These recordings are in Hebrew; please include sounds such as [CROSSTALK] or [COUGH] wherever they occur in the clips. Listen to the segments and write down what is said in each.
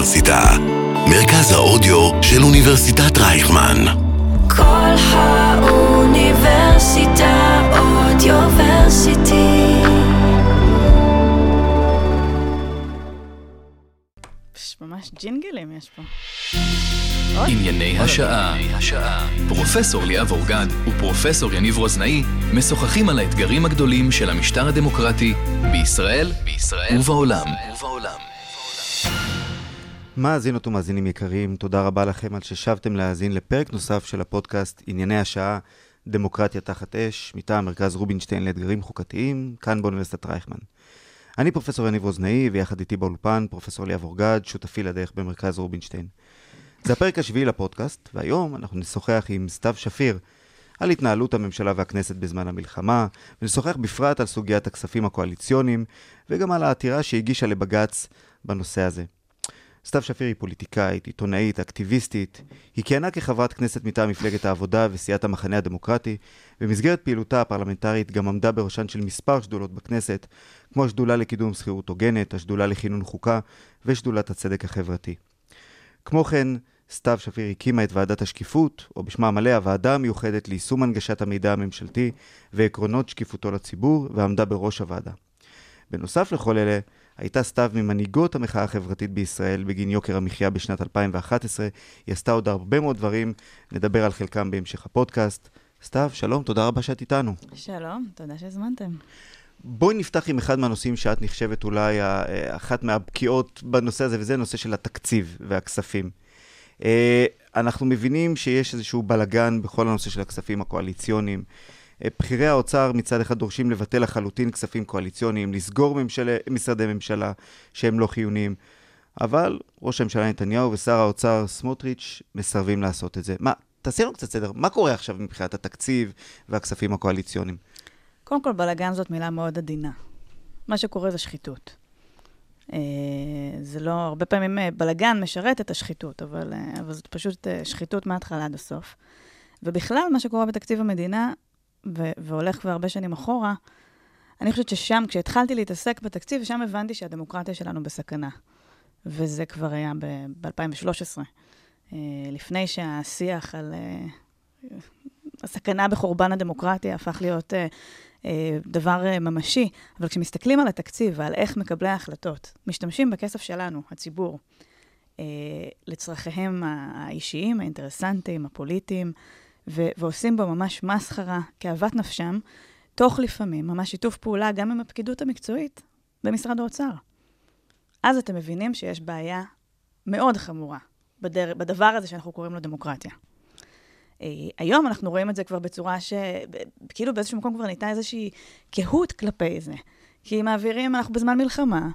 האוניברסיטה, מרכז האודיו של אוניברסיטת רייכמן. כל האוניברסיטה אודיוורסיטי. ממש ג'ינגלים יש פה. ענייני השעה. פרופסור ליאב אורגד ופרופסור יניב רוזנאי משוחחים על האתגרים הגדולים של המשטר הדמוקרטי בישראל, בישראל ובעולם. מאזינות ומאזינים יקרים, תודה רבה לכם על ששבתם להאזין לפרק נוסף של הפודקאסט ענייני השעה, דמוקרטיה תחת אש, מטעם מרכז רובינשטיין לאתגרים חוקתיים, כאן באוניברסיטת רייכמן. אני פרופסור יניב רוזנאי, ויחד איתי באולפן פרופסור ליאב אורגד, שותפי לדרך במרכז רובינשטיין. זה הפרק השביעי לפודקאסט, והיום אנחנו נשוחח עם סתיו שפיר על התנהלות הממשלה והכנסת בזמן המלחמה, ונשוחח בפרט על סוגיית הכספים הקואליציוניים, וגם על העתירה שהגישה לבג"ץ בנושא הזה. סתיו שפיר היא פוליטיקאית, עיתונאית, אקטיביסטית. היא כיהנה כחברת כנסת מטעם מפלגת העבודה וסיעת המחנה הדמוקרטי. במסגרת פעילותה הפרלמנטרית גם עמדה בראשן של מספר שדולות בכנסת, כמו השדולה לקידום שכירות הוגנת, השדולה לכינון חוקה ושדולת הצדק החברתי. כמו כן, סתיו שפיר הקימה את ועדת השקיפות, או בשמה המלא הוועדה המיוחדת ליישום הנגשת המידע הממשלתי ועקרונות שקיפותו לציבור, ועמדה בראש הוועדה. בנוסף לכל אלה, הייתה סתיו ממנהיגות המחאה החברתית בישראל בגין יוקר המחיה בשנת 2011. היא עשתה עוד הרבה מאוד דברים, נדבר על חלקם בהמשך הפודקאסט. סתיו, שלום, תודה רבה שאת איתנו. שלום, תודה שהזמנתם. בואי נפתח עם אחד מהנושאים שאת נחשבת אולי אה, אחת מהבקיאות בנושא הזה, וזה הנושא של התקציב והכספים. אה, אנחנו מבינים שיש איזשהו בלגן בכל הנושא של הכספים הקואליציוניים. אה, בכירי האוצר מצד אחד דורשים לבטל לחלוטין כספים קואליציוניים, לסגור ממשלה, משרדי ממשלה שהם לא חיוניים, אבל ראש הממשלה נתניהו ושר האוצר סמוטריץ' מסרבים לעשות את זה. מה, תעשי לנו קצת סדר, מה קורה עכשיו מבחינת התקציב והכספים הקואליציוניים? קודם כל, בלאגן זאת מילה מאוד עדינה. מה שקורה זה שחיתות. אה, זה לא, הרבה פעמים אה, בלאגן משרת את השחיתות, אבל, אבל זאת פשוט שחיתות מההתחלה עד הסוף. ובכלל, מה שקורה בתקציב המדינה, ו- והולך כבר הרבה שנים אחורה, אני חושבת ששם, כשהתחלתי להתעסק בתקציב, שם הבנתי שהדמוקרטיה שלנו בסכנה. וזה כבר היה ב-2013, לפני שהשיח על הסכנה בחורבן הדמוקרטיה הפך להיות אה, דבר אה, ממשי, אבל כשמסתכלים על התקציב ועל איך מקבלי ההחלטות משתמשים בכסף שלנו, הציבור, אה, לצרכיהם האישיים, האינטרסנטיים, הפוליטיים, ו- ועושים בו ממש מסחרה, כאוות נפשם, תוך לפעמים ממש שיתוף פעולה גם עם הפקידות המקצועית במשרד האוצר. אז אתם מבינים שיש בעיה מאוד חמורה בדר... בדבר הזה שאנחנו קוראים לו דמוקרטיה. אה, היום אנחנו רואים את זה כבר בצורה ש... כאילו באיזשהו מקום כבר ניתנה איזושהי קהות כלפי זה. כי מעבירים, אנחנו בזמן מלחמה,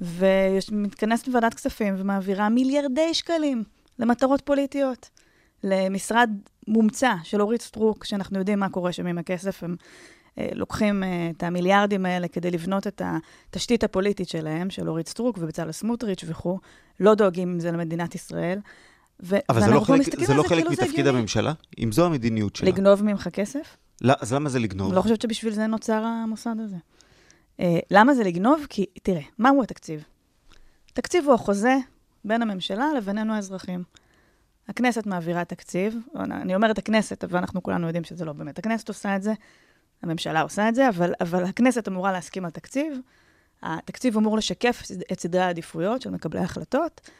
ומתכנסת ועדת כספים ומעבירה מיליארדי שקלים למטרות פוליטיות. למשרד מומצא של אורית סטרוק, שאנחנו יודעים מה קורה שם עם הכסף, הם אה, לוקחים אה, את המיליארדים האלה כדי לבנות את התשתית הפוליטית שלהם, של אורית סטרוק ובצלאל סמוטריץ' וכו', לא דואגים עם זה למדינת ישראל. ו- אבל זה לא חלק, זה לא חלק כאילו מתפקיד הממשלה? אם זו המדיניות שלה. לגנוב ממך כסף? לא, אז למה זה לגנוב? אני לא חושבת שבשביל זה נוצר המוסד הזה. Uh, למה זה לגנוב? כי, תראה, מהו התקציב? תקציב הוא החוזה בין הממשלה לבינינו האזרחים. הכנסת מעבירה תקציב, אני אומרת הכנסת, אבל אנחנו כולנו יודעים שזה לא באמת. הכנסת עושה את זה, הממשלה עושה את זה, אבל, אבל הכנסת אמורה להסכים על תקציב. התקציב אמור לשקף את סדרי העדיפויות של מקבלי ההחלטות.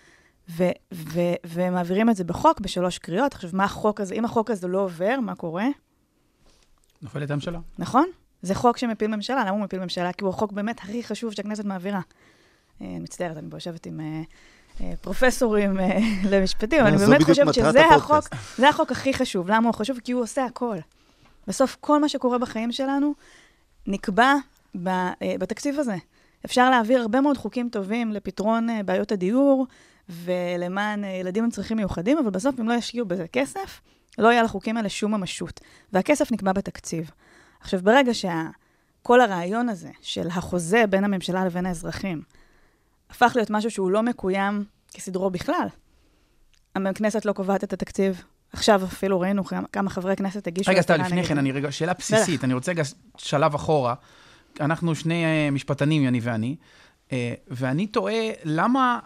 ו- ו- ומעבירים את זה בחוק בשלוש קריאות. עכשיו, מה החוק הזה, אם החוק הזה לא עובר, מה קורה? נופלת הממשלה. נכון? זה חוק שמפיל ממשלה. למה הוא מפיל ממשלה? כי הוא החוק באמת הכי חשוב שהכנסת מעבירה. אני אה, מצטערת, אני פה יושבת עם אה, פרופסורים [LAUGHS] למשפטים, אבל אני באמת חושבת שזה החוק, זה החוק הכי חשוב. למה הוא חשוב? כי הוא עושה הכל. בסוף, כל מה שקורה בחיים שלנו נקבע בתקציב הזה. אפשר להעביר הרבה מאוד חוקים טובים לפתרון בעיות הדיור, ולמען ילדים עם צרכים מיוחדים, אבל בסוף אם לא ישקיעו בזה כסף, לא יהיה לחוקים האלה שום ממשות. והכסף נקבע בתקציב. עכשיו, ברגע שכל הרעיון הזה של החוזה בין הממשלה לבין האזרחים הפך להיות משהו שהוא לא מקוים כסדרו בכלל, הכנסת לא קובעת את התקציב. עכשיו אפילו ראינו כמה חברי כנסת הגישו... רגע, סתם, לפני כן, אני רגע, שאלה בסיסית, אני רוצה רגע שלב אחורה. אנחנו שני אה, משפטנים, יוני ואני, אה, ואני תוהה למה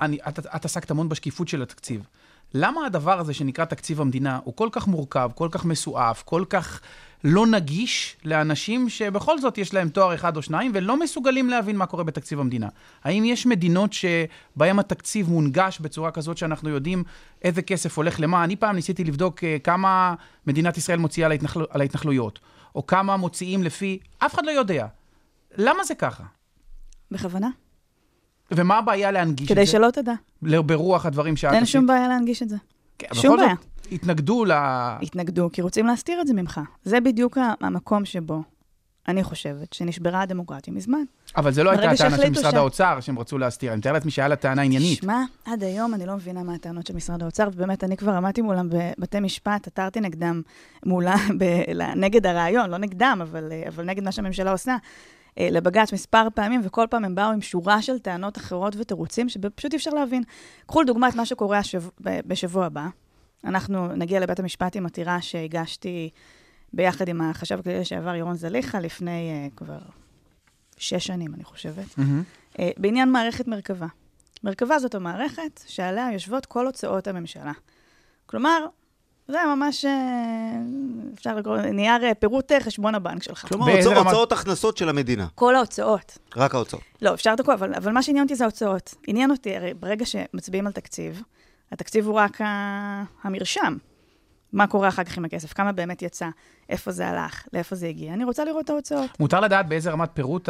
אני, את, את עסקת המון בשקיפות של התקציב. למה הדבר הזה שנקרא תקציב המדינה הוא כל כך מורכב, כל כך מסועף, כל כך לא נגיש לאנשים שבכל זאת יש להם תואר אחד או שניים ולא מסוגלים להבין מה קורה בתקציב המדינה? האם יש מדינות שבהן התקציב מונגש בצורה כזאת שאנחנו יודעים איזה כסף הולך למה? אני פעם ניסיתי לבדוק אה, כמה מדינת ישראל מוציאה על, ההתנחל... על ההתנחלויות, או כמה מוציאים לפי... אף אחד לא יודע. למה זה ככה? בכוונה. ומה הבעיה להנגיש את זה? כדי שלא תדע. ברוח הדברים שאת אין. שום בעיה להנגיש את זה. כן, שום בעיה. זאת, התנגדו ל... התנגדו, כי רוצים להסתיר את זה ממך. זה בדיוק המקום שבו אני חושבת שנשברה הדמוקרטיה מזמן. אבל זה לא הייתה הטענה של משרד ש- האוצר שהם רצו להסתיר. אני מתאר לעצמי שהיה לה טענה עניינית. שמע, עד היום אני לא מבינה מה הטענות של משרד האוצר, ובאמת, אני כבר עמדתי מולם בבתי משפט, עתרתי נגדם, מולה, [LAUGHS] ב- נגד הרעיון, לא נגדם, אבל, אה, אבל נגד מה שהממשלה עושה, אה, לבג"ץ מספר פעמים, וכל פעם הם באו עם שורה של טענות אחרות ותירוצים, שפשוט אי אפשר להבין. קחו לדוגמה את מה שקורה השב... בשבוע הבא. אנחנו נגיע לבית המשפט עם עתירה שהגשתי ביחד עם החשב הכללי לשעבר ירון זליכה, לפני uh, כבר שש שנים, אני חושבת. מהמם. אה, בעניין מערכת מרכבה. מרכבה זאת המערכת שעליה יושבות כל הוצאות הממשלה. כלומר, זה ממש, אה, אפשר לקרוא, נייר פירוט חשבון הבנק שלך. כלומר, באיזה הוצאות, רמה- הוצאות הכנסות של המדינה, כל ההוצאות. רק ההוצאות. לא, אפשר את הכל, אבל, אבל מה שעניין אותי זה ההוצאות. עניין אותי, הרי ברגע שמצביעים על תקציב, התקציב הוא רק המרשם. מה קורה אחר כך עם הכסף, כמה באמת יצא, איפה זה הלך, לאיפה זה הגיע. אני רוצה לראות את ההוצאות. מותר לדעת באיזה רמת פירוט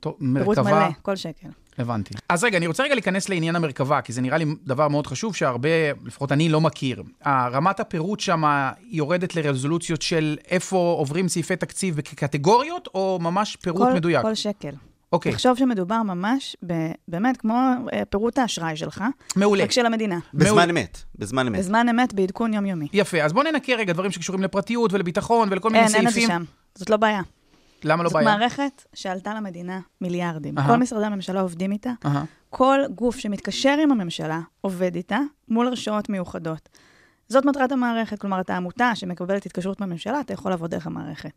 פירוט המרכבה... מלא, כל שקל. הבנתי. אז רגע, אני רוצה רגע להיכנס לעניין המרכבה, כי זה נראה לי דבר מאוד חשוב שהרבה, לפחות אני לא מכיר. רמת הפירוט שם יורדת לרזולוציות של איפה עוברים סעיפי תקציב כקטגוריות, או ממש פירוט כל, מדויק? כל שקל. אוקיי, תחשוב שמדובר ממש, ב, באמת, כמו אה, פירוט האשראי שלך, מעולה. רק של המדינה. בזמן אמת, בזמן אמת. בזמן אמת, בעדכון יומיומי. יפה, אז בואו ננקה רגע דברים שקשורים לפרטיות ולביטחון ולכל מיני אין, אין את זה סעיפים. שם. זאת לא בעיה. למה לא זאת בעיה? מערכת שעלתה למדינה מיליארדים. אהה. כל משרדי הממשלה עובדים איתה. אהה. כל גוף שמתקשר עם הממשלה עובד איתה מול הרשאות מיוחדות. זאת מטרת המערכת, כלומר, אתה עמותה שמקבלת התקשרות מהממשלה, אתה יכול לעבוד דרך המערכת.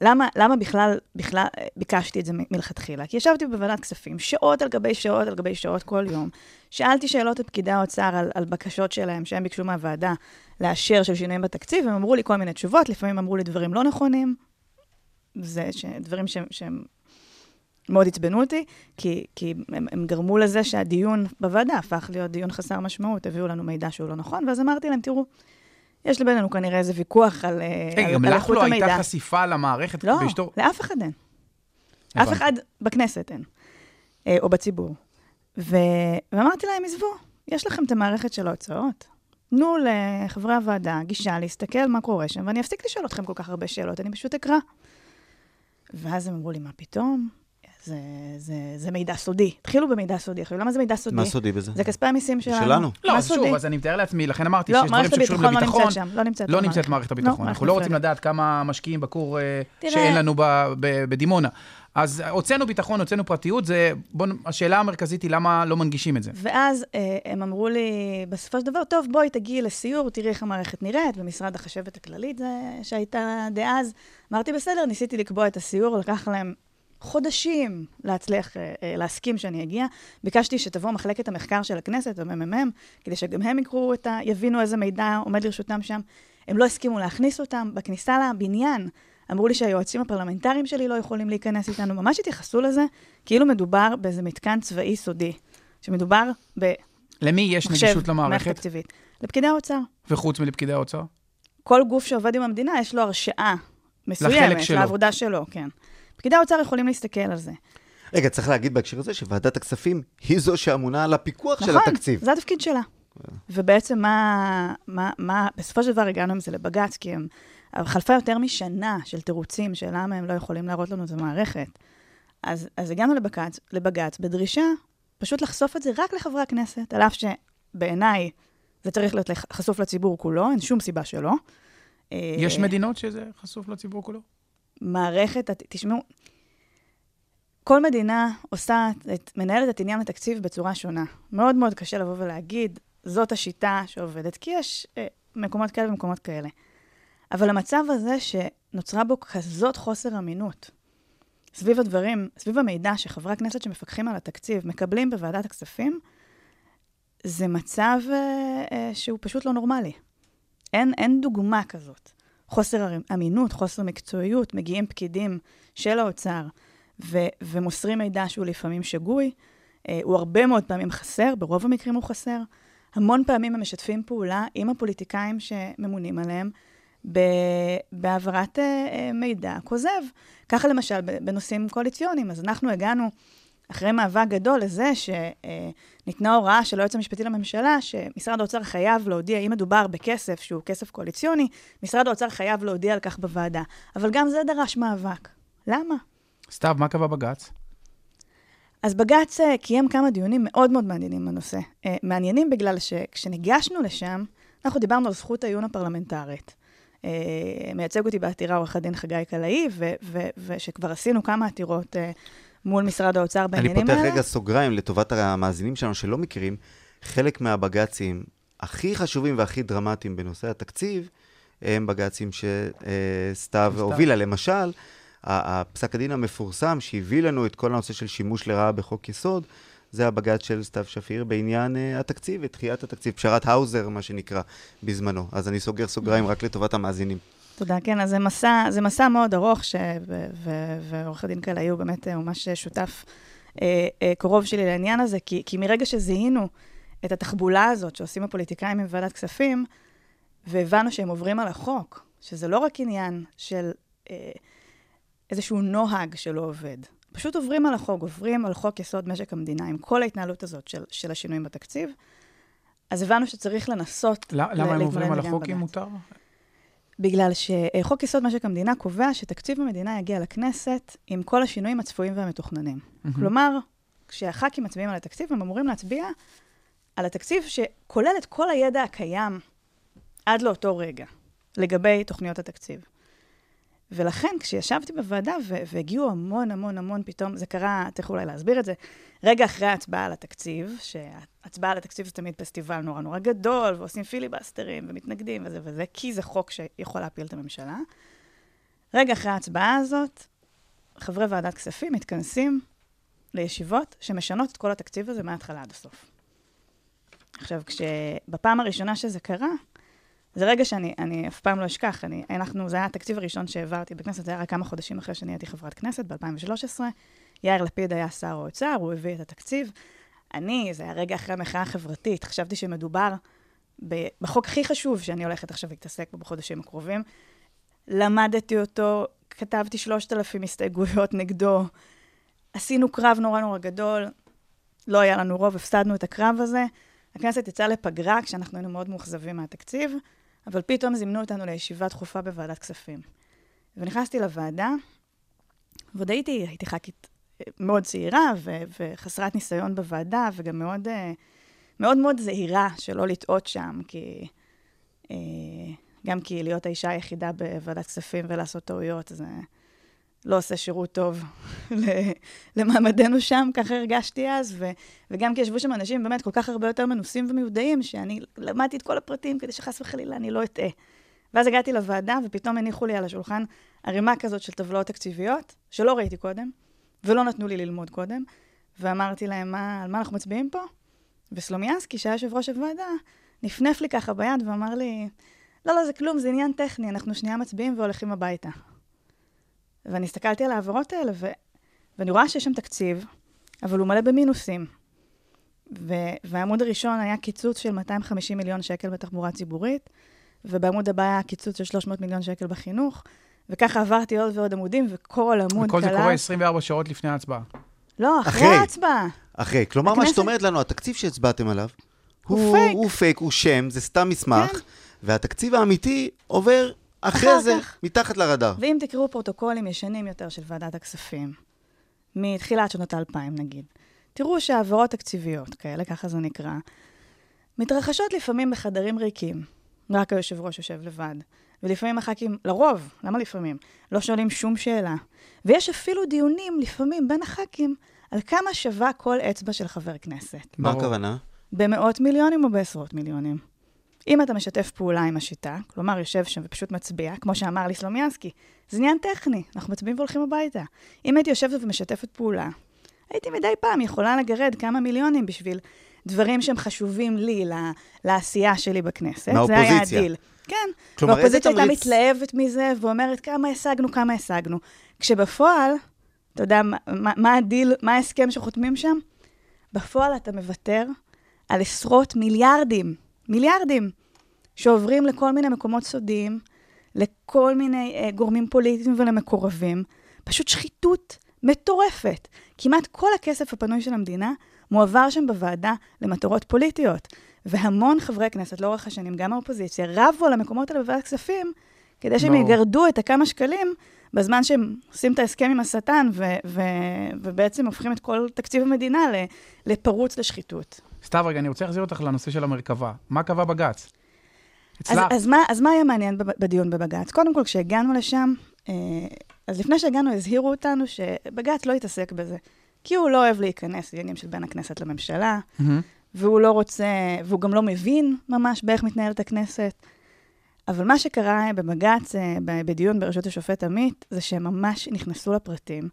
למה, למה בכלל, בכלל אה, ביקשתי את זה מלכתחילה? כי ישבתי בוועדת כספים, שעות על גבי שעות על גבי שעות כל יום. שאלתי שאלות את פקידי האוצר על, על בקשות שלהם, שהם ביקשו מהוועדה לאשר של שינויים בתקציב, הם אמרו לי כל מיני תשובות, לפעמים אמרו לי דברים לא נכונים. זה ש, דברים שהם, שהם מאוד עצבנו אותי, כי, כי הם, הם גרמו לזה שהדיון בוועדה הפך להיות דיון חסר משמעות, הביאו לנו מידע שהוא לא נכון, ואז אמרתי להם, תראו, יש בינינו כנראה איזה ויכוח על, אה, רגע, על, גם לך איכות לא המידע. הייתה חשיפה למערכת לא, באשתו? לאף אחד אין. אף. אחד בכנסת אין, אה, או בציבור. ו... ואמרתי להם, עזבו, יש לכם את המערכת של ההוצאות. תנו לחברי הוועדה גישה להסתכל מה קורה שם, ואני אפסיק לשאול אתכם כל כך הרבה שאלות, אני פשוט אקרא. ואז הם אמרו לי, מה פתאום? זה, זה, זה מידע סודי. התחילו במידע סודי. עכשיו, למה זה מידע סודי? מה סודי בזה? זה כספי המיסים שלנו. שלנו. לא, אז סודי? שוב, אז אני מתאר לעצמי, לכן אמרתי לא, שיש דברים מערכת שקשורים הביטחון לא לביטחון. נמצאת שם, לא נמצאת לא. נמצאת מערכת הביטחון. לא, אנחנו מערכת לא רוצים. לדעת כמה משקיעים בכור אה, תראה. שאין לנו ב- ב- בדימונה. אז הוצאנו ביטחון, הוצאנו פרטיות, זה... בוא, השאלה המרכזית היא למה לא מנגישים את זה. ואז אה, הם אמרו לי, בסופו של דבר, טוב, בואי תגיעי לסיור, תראי איך המערכת נראית, במשרד החשבת הכללית זה, שהייתה דאז. אמרתי, בסדר, ניסיתי לקבוע את הסיור, לקח להם חודשים להצליח אה, אה, להסכים שאני אגיע. ביקשתי שתבוא מחלקת המחקר של הכנסת, הממ"מ, כדי שגם הם יקראו את ה... יבינו איזה מידע עומד לרשותם שם. הם לא הסכימו להכניס אותם. בכניסה לבניין, אמרו לי שהיועצים הפרלמנטריים שלי לא יכולים להיכנס איתנו. ממש התייחסו לזה כאילו מדובר באיזה מתקן צבאי סודי. שמדובר במחשב, למי יש נגישות מערכת למערכת, תקציבית. לפקידי האוצר. וחוץ מלפקידי האוצר? כל גוף שעובד עם המדינה, יש לו הרשאה לחלק מסוימת, שלו. לעבודה שלו, כן. פקידי האוצר יכולים להסתכל על זה. רגע, צריך להגיד בהקשר הזה שוועדת הכספים היא זו שאמונה על הפיקוח של נכון, התקציב. זה התפקיד שלה. ובעצם מה, מה, מה, בסופו של דבר הגענו עם זה לבג"ץ, כי הם, חלפה יותר משנה של תירוצים של למה הם לא יכולים להראות לנו את המערכת. אז, אז הגענו לבג"ץ, לבג"ץ בדרישה פשוט לחשוף את זה רק לחברי הכנסת, על אף שבעיניי זה צריך להיות חשוף לציבור כולו, אין שום סיבה שלא. יש אה, מדינות שזה חשוף לציבור כולו? מערכת, תשמעו, כל מדינה עושה, את, מנהלת את עניין התקציב בצורה שונה. מאוד מאוד קשה לבוא ולהגיד, זאת השיטה שעובדת, כי יש אה, מקומות כאלה ומקומות כאלה. אבל המצב הזה שנוצרה בו כזאת חוסר אמינות סביב הדברים, סביב המידע שחברי הכנסת שמפקחים על התקציב מקבלים בוועדת הכספים, זה מצב אה, אה, שהוא פשוט לא נורמלי. אין, אין דוגמה כזאת. חוסר אמינות, חוסר מקצועיות, מגיעים פקידים של האוצר ו, ומוסרים מידע שהוא לפעמים שגוי. אה, הוא הרבה מאוד פעמים חסר, ברוב המקרים הוא חסר. המון פעמים הם משתפים פעולה עם הפוליטיקאים שממונים עליהם בהעברת אה, אה, מידע כוזב. ככה למשל בנושאים קואליציוניים. אז אנחנו הגענו, אחרי מאבק גדול, לזה שניתנה הוראה של היועץ המשפטי לממשלה, שמשרד האוצר חייב להודיע, אם מדובר בכסף שהוא כסף קואליציוני, משרד האוצר חייב להודיע על כך בוועדה. אבל גם זה דרש מאבק. למה? סתיו, מה קבע בג"ץ? אז בג"ץ אה, קיים כמה דיונים מאוד מאוד מעניינים בנושא. מעניינים בגלל שכשניגשנו לשם, אנחנו דיברנו על זכות העיון הפרלמנטרית. אה, מייצג אותי בעתירה עורך הדין חגי קלעי, ושכבר עשינו כמה עתירות אה, מול משרד האוצר בעניינים האלה. אני פותח רגע סוגריים לטובת המאזינים שלנו שלא מכירים. חלק מהבג"צים הכי חשובים והכי דרמטיים בנושא התקציב, הם בג"צים שסתיו הובילה. למשל, הפסק הדין המפורסם שהביא לנו את כל הנושא של שימוש לרעה בחוק יסוד, זה הבג"ץ של סתיו שפיר בעניין uh, התקציב, ותחיית התקציב, פשרת האוזר, מה שנקרא, בזמנו. אז אני סוגר סוגריים רק לטובת המאזינים. תודה, כן, אז זה מסע, זה מסע מאוד ארוך, ש... ועורך הדין קלעי הוא באמת אה, ממש שותף אה, אה, קרוב שלי לעניין הזה, כי, כי מרגע שזיהינו את התחבולה הזאת שעושים הפוליטיקאים עם ועדת כספים, והבנו שהם עוברים על החוק, שזה לא רק עניין של אה, איזשהו נוהג שלא עובד, פשוט עוברים על החוק, עוברים על חוק יסוד משק המדינה, עם כל ההתנהלות הזאת של, של השינויים בתקציב. אז הבנו שצריך לנסות... למה הם עוברים על החוק אם מותר? בגלל שחוק יסוד משק המדינה קובע שתקציב המדינה יגיע לכנסת עם כל השינויים הצפויים והמתוכננים. Mm-hmm. כלומר, כשהח"כים מצביעים על התקציב, הם אמורים להצביע על התקציב שכולל את כל הידע הקיים עד לאותו רגע, לגבי תוכניות התקציב. ולכן, כשישבתי בוועדה והגיעו המון המון המון פתאום, זה קרה, תכף אולי להסביר את זה, רגע אחרי ההצבעה על התקציב, שהצבעה על התקציב זה תמיד פסטיבל נורא נורא גדול, ועושים פיליבסטרים ומתנגדים וזה וזה, כי זה חוק שיכול להפיל את הממשלה. רגע אחרי ההצבעה הזאת, חברי ועדת כספים מתכנסים לישיבות שמשנות את כל התקציב הזה מההתחלה עד הסוף. עכשיו, כשבפעם הראשונה שזה קרה, זה רגע שאני אף פעם לא אשכח. אני, אנחנו, זה היה התקציב הראשון שהעברתי בכנסת, זה היה רק כמה חודשים אחרי שאני הייתי חברת כנסת, ב-2013. יאיר לפיד היה שר האוצר, הוא הביא את התקציב. אני, זה היה רגע אחרי המחאה החברתית, חשבתי שמדובר בחוק הכי חשוב שאני הולכת עכשיו להתעסק בו בחודשים הקרובים. למדתי אותו, כתבתי 3,000 הסתייגויות נגדו, עשינו קרב נורא נורא גדול, לא היה לנו רוב, הפסדנו את הקרב הזה. הכנסת יצאה לפגרה כשאנחנו היינו מאוד מאוכזבים מהתקציב, אבל פתאום זימנו אותנו לישיבה דחופה בוועדת כספים. ונכנסתי לוועדה, ועוד הייתי, הייתי ח"כית מאוד צעירה ו- וחסרת ניסיון בוועדה, וגם מאוד, אה, מאוד מאוד זהירה שלא לטעות שם, כי... אה, גם כי להיות האישה היחידה בוועדת כספים ולעשות טעויות, זה לא עושה שירות טוב [LAUGHS] למעמדנו שם, ככה הרגשתי אז, ו, וגם כי ישבו שם אנשים באמת כל כך הרבה יותר מנוסים ומיודעים, שאני למדתי את כל הפרטים כדי שחס וחלילה אני לא אטעה. ואז הגעתי לוועדה, ופתאום הניחו לי על השולחן ערימה כזאת של טבלאות תקציביות, שלא ראיתי קודם, ולא נתנו לי ללמוד קודם, ואמרתי להם, מה, על מה אנחנו מצביעים פה? וסלומיאנסקי, שהיה יושב ראש הוועדה, נפנף לי ככה ביד ואמר לי, לא, לא, זה כלום, זה עניין טכני, אנחנו שנייה מצביעים והולכים הביתה. ואני הסתכלתי על ההעברות האלה, ו... ואני רואה שיש שם תקציב, אבל הוא מלא במינוסים. ו... והעמוד הראשון היה קיצוץ של 250 מיליון שקל בתחבורה ציבורית, ובעמוד הבא היה קיצוץ של 300 מיליון שקל בחינוך, וככה עברתי עוד ועוד עמודים, וכל עמוד כלל... וכל זה קורה 24 שעות לפני ההצבעה. לא, אחרי, אחרי ההצבעה. אחרי. כלומר, הכנסת... מה שאת אומרת לנו, התקציב שהצבעתם עליו, הוא, הוא פייק. הוא פייק, הוא שם, זה סתם מסמך, כן. והתקציב האמיתי עובר אחרי זה, כך. מתחת לרדאר. ואם תקראו פרוטוקולים ישנים יותר של ועדת הכספים, מתחילת שנות האלפיים נגיד, תראו שהעברות תקציביות כאלה, ככה זה נקרא, מתרחשות לפעמים בחדרים ריקים. רק היושב ראש יושב לבד. ולפעמים הח"כים, לרוב, למה לפעמים? לא שואלים שום שאלה. ויש אפילו דיונים, לפעמים, בין הח"כים, על כמה שווה כל אצבע של חבר כנסת. מה הכוונה? במאות מיליונים או בעשרות מיליונים. אם אתה משתף פעולה עם השיטה, כלומר יושב שם ופשוט מצביע, כמו שאמר לי סלומיאנסקי, זה עניין טכני, אנחנו מצביעים והולכים הביתה. אם הייתי יושבת ומשתפת פעולה, הייתי מדי פעם יכולה לגרד כמה מיליונים בשביל דברים שהם חשובים לי, לעשייה שלי בכנסת. זה מהאופוזיציה. היה הדיל. כן. כלומר, איזה והאופוזיציה הייתה תמריץ- מתלהבת מזה, ואומרת כמה השגנו, כמה השגנו. כשבפועל, אתה יודע, מה, מה, מה הדיל, מה ההסכם שחותמים שם? בפועל אתה מוותר על עשרות מיליארדים, מיליארדים, שעוברים לכל מיני מקומות סודיים, לכל מיני אה, גורמים פוליטיים ולמקורבים. פשוט שחיתות מטורפת. כמעט כל הכסף הפנוי של המדינה מועבר שם בוועדה למטרות פוליטיות. והמון חברי כנסת לאורך השנים, גם האופוזיציה, רבו על המקומות האלה בוועדת כספים, כדי שהם ברור. יגרדו את הכמה שקלים בזמן שהם עושים את ההסכם עם השטן, ו- ו- ובעצם הופכים את כל תקציב המדינה לפרוץ לשחיתות. סתיו, רגע, אני רוצה להחזיר אותך לנושא של המרכבה. מה קבע בג"ץ? אז. אז, מה, אז מה היה מעניין בדיון בבג"ץ? קודם כל, כשהגענו לשם, אה, אז לפני שהגענו, הזהירו אותנו שבג"ץ לא יתעסק בזה. כי הוא לא אוהב להיכנס לעניינים של בין הכנסת לממשלה, מהמם. והוא לא רוצה, והוא גם לא מבין ממש באיך מתנהלת הכנסת. אבל מה שקרה בבג"ץ, אה, בדיון בראשות השופט עמית, זה שהם ממש נכנסו לפרטים.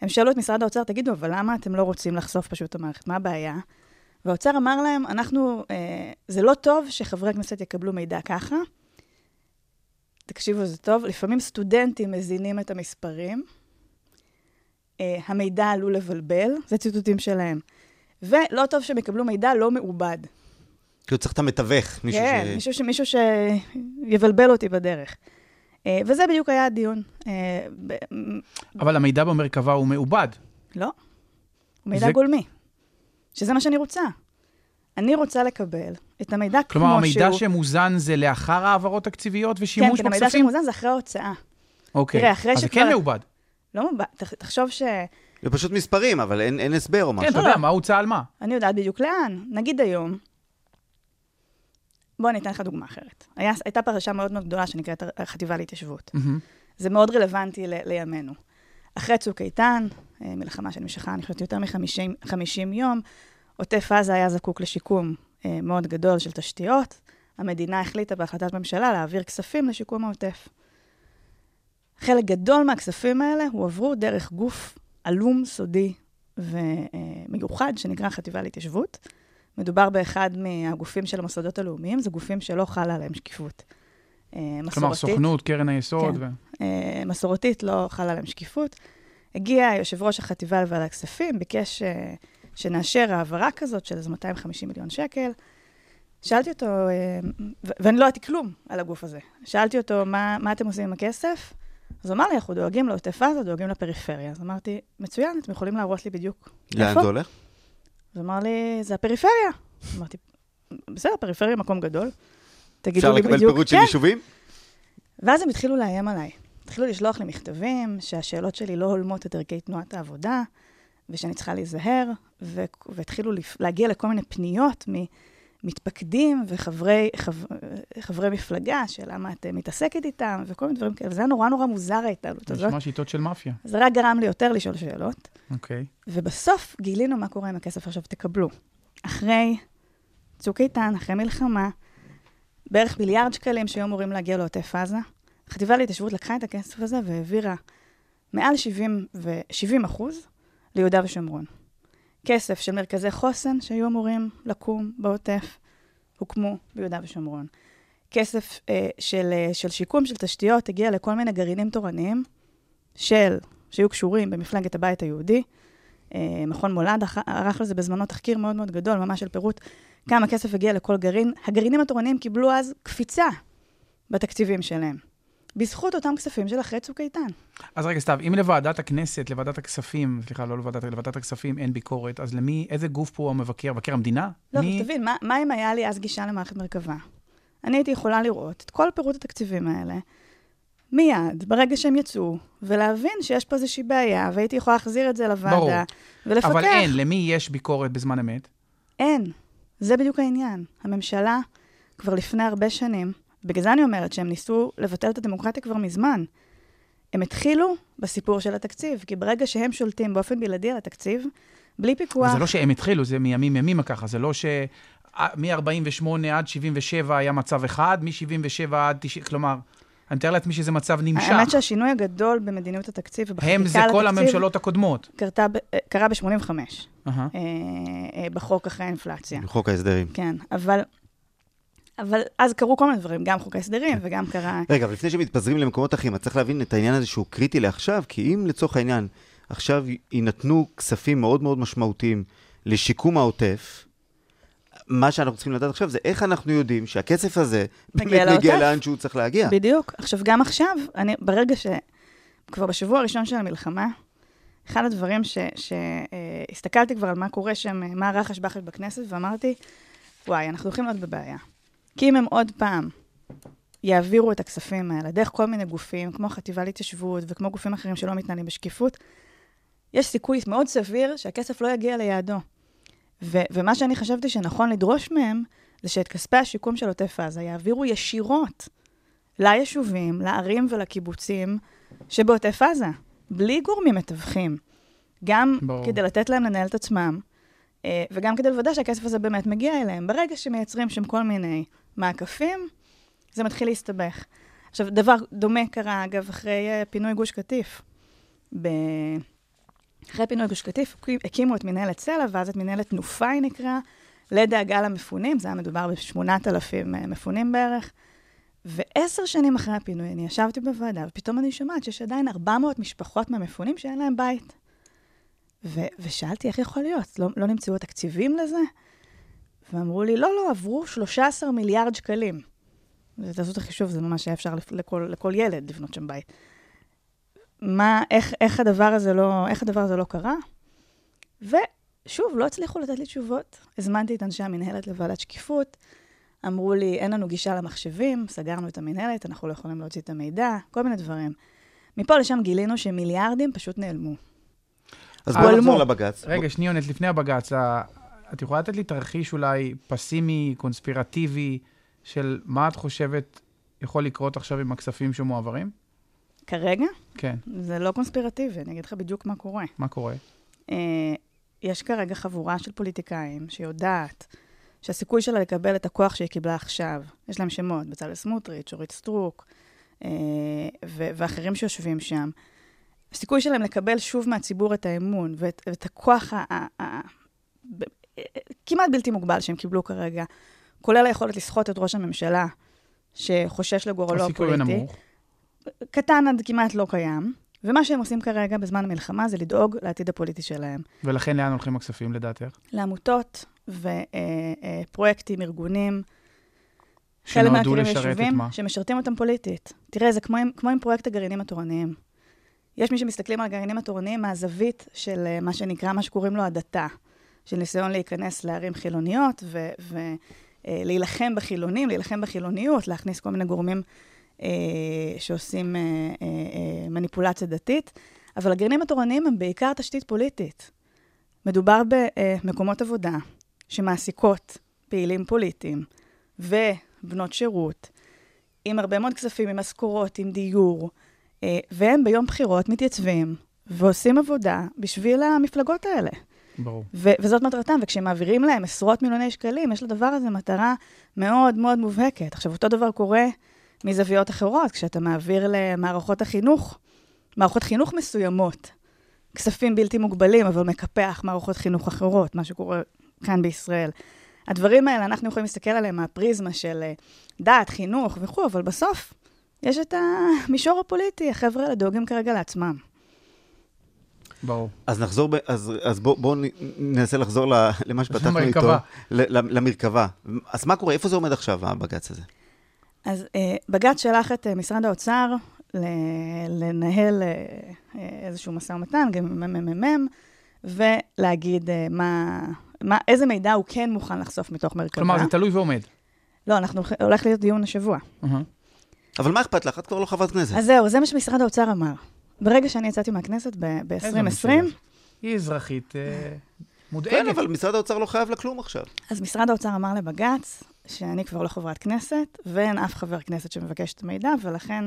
הם שאלו את משרד האוצר, תגידו, אבל למה אתם לא רוצים לחשוף פשוט את המערכת? מה הבעיה? והאוצר אמר להם, אנחנו, אה, זה לא טוב שחברי הכנסת יקבלו מידע ככה. תקשיבו, זה טוב. לפעמים סטודנטים מזינים את המספרים. אה, המידע עלול לבלבל, זה ציטוטים שלהם. ולא טוב שהם יקבלו מידע לא מעובד. כאילו צריך את המתווך, מישהו כן, ש... מישהו, ש... מישהו שיבלבל אותי בדרך. אה, וזה בדיוק היה הדיון. אה. אבל המידע במרכבה הוא מעובד. לא, הוא מידע זה- גולמי. שזה מה שאני רוצה. אני רוצה לקבל את המידע כמו שהוא. כלומר, המידע שמוזן זה לאחר העברות תקציביות כן, ושימוש כן, המידע בכספים? שמוזן זה אחרי ההוצאה. אוקיי. תראה, אחרי אז זה שכבר- כן מעובד. לא. תח- תחשוב ש... זה פשוט מספרים, אבל אין, אין הסבר או כן, משהו. אתה יודע, מה הוצא על מה? אני יודעת בדיוק לאן. נגיד היום, בוא אני אתן לך דוגמה אחרת. היה, הייתה פרשה מאוד מאוד גדולה שנקראת החטיבה להתיישבות. זה מאוד רלוונטי ל- לימינו. אחרי צוק איתן, אה, מלחמה שנמשכה, אני חושבת, יותר מ-50 יום, עוטף עזה היה זקוק לשיקום אה, מאוד גדול של תשתיות. המדינה החליטה בהחלטת ממשלה להעביר כספים לשיקום העוטף. חלק גדול מהכספים האלה הועברו דרך גוף עלום, סודי ומיוחד, שנקרא חטיבה להתיישבות. מדובר באחד מהגופים של המוסדות הלאומיים, זה גופים שלא חלה עליהם שקיפות. אה, כלומר, מסורתית. סוכנות, קרן היסוד. כן. ו... אה, מסורתית, לא חלה עליהם שקיפות. הגיע יושב ראש החטיבה לוועדת הכספים, ביקש אה, שנאשר העברה כזאת של איזה 250 מיליון שקל. שאלתי אותו, ואני לא ידעתי כלום על הגוף הזה. שאלתי אותו, מה, מה אתם עושים עם הכסף? אז הוא אמר לי, אנחנו דואגים לעוטף עזה, דואגים לפריפריה. אז אמרתי, מצוין, אתם יכולים להראות לי בדיוק לאן? זה הולך? אז אמר לי, זה הפריפריה. אמרתי, בסדר, פריפריה מקום גדול. תגידו אפשר לי לקבל בדיוק. פירוט של כן, יישובים? ואז הם התחילו לאיים עליי. התחילו לשלוח לי מכתבים שהשאלות שלי לא הולמות את ערכי תנועת העבודה, ושאני צריכה להיזהר, והתחילו להגיע לכל מיני פניות ממתפקדים וחברי חב- חברי מפלגה, שלמה את אה, מתעסקת איתם, וכל מיני דברים כאלה. זה היה נורא נורא מוזר ההתנהלות זה הזאת. נשמע שיטות של מאפיה. זה רק גרם לי יותר לשאול שאלות. אוקיי. ובסוף גילינו מה קורה עם הכסף עכשיו, תקבלו. אחרי צוק איתן, אחרי מלחמה, בערך מיליארד שקלים שהיו אמורים להגיע לעוטף עזה, החטיבה להתיישבות לקחה את הכסף הזה והעבירה מעל 70, ו- 70 אחוז ליהודה ושומרון. כסף של מרכזי חוסן שהיו אמורים לקום בעוטף, הוקמו ביהודה ושומרון. כסף אה, של, אה, של שיקום של תשתיות הגיע לכל מיני גרעינים תורניים של, שהיו קשורים במפלגת הבית היהודי. אה, מכון מולד ערך- לזה בזמנו תחקיר מאוד מאוד גדול, ממש של פירוט כמה כסף הגיע לכל גרעין. הגרעינים התורניים קיבלו אז קפיצה בתקציבים שלהם, בזכות אותם כספים של אחרי צוק איתן. אז רגע, סתיו, אם לוועדת הכנסת, לוועדת הכספים, סליחה, לא לוועדת, לוועדת הכספים אין ביקורת, אז למי, איזה גוף פה המבקר? מבקר המדינה? לא, מי... תבין, מה, מה אם היה לי אז גישה למערכת מרכבה? אני הייתי יכולה לראות את כל פירוט התקציבים האלה מיד, ברגע שהם יצאו, ולהבין שיש פה איזושהי בעיה, והייתי יכולה להחזיר את זה לוועדה, ברור. ולפקח. אבל אין, למי יש ביקורת בזמן אמת? אין. זה בדיוק העניין. הממשלה, כבר לפני הרבה שנים, בגלל זה אני אומרת שהם ניסו לבטל את הדמוקרטיה כבר מזמן. הם התחילו בסיפור של התקציב, כי ברגע שהם שולטים באופן בלעדי על התקציב, בלי פיקוח... זה לא שהם התחילו, זה מימים ימימה ככה, זה לא ש... מ-48 עד 77 היה מצב אחד, מ-77 עד 90, כלומר, אני מתאר לעצמי שזה מצב נמשך. האמת שהשינוי הגדול במדיניות התקציב ובחקיקה הם על זה כל הממשלות הקודמות. קרתה ב- אה, קרה ב-85. אהה. אה, אה, בחוק אחרי האינפלציה. חוק ההסדרים. כן, אבל, אבל אז קרו כל מיני דברים, גם חוק ההסדרים וגם קרה... רגע, אבל לפני שמתפזרים למקומות אחרים, אז צריך להבין את העניין הזה שהוא קריטי לעכשיו, כי אם לצורך העניין עכשיו יינתנו כספים מאוד מאוד משמעותיים לשיקום העוטף, מה שאנחנו צריכים לדעת עכשיו זה איך אנחנו יודעים שהכסף הזה מגיע באמת מגיע. לאן שהוא צריך להגיע. בדיוק. עכשיו, גם עכשיו, אני, ברגע ש... כבר בשבוע הראשון של המלחמה, אחד הדברים שהסתכלתי כבר על מה קורה שם, אה, מה הרחש בחש בכנסת, ואמרתי, וואי, אנחנו הולכים להיות בבעיה. כי אם הם עוד פעם יעבירו את הכספים האלה דרך כל מיני גופים, כמו החטיבה להתיישבות וכמו גופים אחרים שלא מתנהלים בשקיפות, יש סיכוי מאוד סביר שהכסף לא יגיע ליעדו. ו- ומה שאני חשבתי שנכון לדרוש מהם, זה שאת כספי השיקום של עוטף עזה יעבירו ישירות ליישובים, לערים ולקיבוצים שבעוטף עזה, בלי גורמים מתווכים. גם ברור. כדי לתת להם לנהל את עצמם, אה, וגם כדי לוודא שהכסף הזה באמת מגיע אליהם. ברגע שמייצרים שם כל מיני מעקפים, זה מתחיל להסתבך. עכשיו, דבר דומה קרה, אגב, אחרי אה, פינוי גוש קטיף. ב... אחרי פינוי גוש קטיף, הקימו את מנהלת סלע, ואז את מנהלת תנופה, היא נקרא, לדאגה למפונים, זה היה מדובר ב-8,000 מפונים בערך. ועשר שנים אחרי הפינוי, אני ישבתי בוועדה, ופתאום אני שומעת שיש עדיין 400 משפחות מהמפונים שאין להם בית. ו- ושאלתי, איך יכול להיות? לא, לא נמצאו התקציבים לזה? ואמרו לי, לא, לא, עברו 13 מיליארד שקלים. ותעשו את החישוב, זה ממש היה אפשר לכל, לכל ילד לבנות שם בית. מה, איך, איך הדבר הזה לא, איך הדבר הזה לא קרה? ושוב, לא הצליחו לתת לי תשובות. הזמנתי את אנשי המנהלת לוועדת שקיפות, אמרו לי, אין לנו גישה למחשבים, סגרנו את המנהלת, אנחנו לא יכולים להוציא את המידע, כל מיני דברים. מפה לשם גילינו שמיליארדים פשוט נעלמו. אז בואו. נחזור לבג"ץ. רגע, שניונת, לפני הבג"ץ, את יכולה לתת לי תרחיש אולי פסימי, קונספירטיבי, של מה את חושבת יכול לקרות עכשיו עם הכספים שמועברים? כרגע, כן, זה לא קונספירטיבי, אני אגיד לך בדיוק מה קורה. מה קורה? אה, יש כרגע חבורה של פוליטיקאים שיודעת שהסיכוי שלה לקבל את הכוח שהיא קיבלה עכשיו, יש להם שמות, בצלאל סמוטריץ', אורית סטרוק, אה, ו- ואחרים שיושבים שם, הסיכוי שלהם לקבל שוב מהציבור את האמון ואת, ואת הכוח ה- ה- ה- כמעט בלתי מוגבל שהם קיבלו כרגע, כולל היכולת לסחוט את ראש הממשלה, שחושש לגורלו הפוליטי. קטן עד כמעט לא קיים, ומה שהם עושים כרגע בזמן המלחמה זה לדאוג לעתיד הפוליטי שלהם. ולכן לאן הולכים הכספים לדעתך? לעמותות ופרויקטים, ארגונים, חלק שנועדו לשרת את יישובים מה? שמשרתים אותם פוליטית. תראה, זה כמו עם, כמו עם פרויקט הגרעינים התורניים. יש מי שמסתכלים על הגרעינים התורניים מהזווית של אה, מה שנקרא, מה שקוראים לו הדתה, של ניסיון להיכנס לערים חילוניות ולהילחם בחילונים, להילחם בחילוניות, להכניס כל מיני גורמים אה, שעושים אה, אה, אה, מניפולציה דתית, אבל הגרעינים התורניים הם בעיקר תשתית פוליטית. מדובר במקומות עבודה שמעסיקות פעילים פוליטיים ובנות שירות, עם הרבה מאוד כספים, עם משכורות, עם דיור, אה, והם ביום בחירות מתייצבים ועושים עבודה בשביל המפלגות האלה. ברור. ו- וזאת מטרתם, וכשהם מעבירים להם עשרות מיליוני שקלים, יש לדבר הזה מטרה מאוד מאוד מובהקת. עכשיו, אותו דבר קורה מזוויות אחרות, כשאתה מעביר למערכות החינוך, מערכות חינוך מסוימות, כספים בלתי מוגבלים, אבל מקפח מערכות חינוך אחרות, מה שקורה כאן בישראל. הדברים האלה, אנחנו יכולים להסתכל עליהם מהפריזמה של אה, דת, חינוך וכו', אבל בסוף יש את המישור הפוליטי, החבר'ה האלה דואגים כרגע לעצמם. ברור. אז נחזור, ב, אז, אז בואו בוא ננסה לחזור ל- [LAUGHS] למה שפתחנו [LAUGHS] איתו. למרכבה. ל- ל- למרכבה. אז מה קורה? איפה זה עומד עכשיו, הבג"ץ הזה? אז אה, בג"ץ שלח את אה, משרד האוצר ל- לנהל אה, איזשהו משא ומתן, גם עם הממ"מ, ולהגיד אה, מה, מה, איזה מידע הוא כן מוכן לחשוף מתוך מרכבה. כלומר, זה תלוי ועומד. לא, אנחנו הולך להיות דיון השבוע. אהה. אבל מה אכפת לך? את כבר לא חברת כנסת. אז זהו, זה מה שמשרד האוצר אמר. ברגע שאני יצאתי מהכנסת איזה ב-2020, ממשלה? היא אזרחית אה, מודאגת. כן, אבל משרד האוצר לא חייב לה כלום עכשיו. אז משרד האוצר אמר לבג"ץ שאני כבר לא חברת כנסת, ואין אף חבר כנסת שמבקש את המידע, ולכן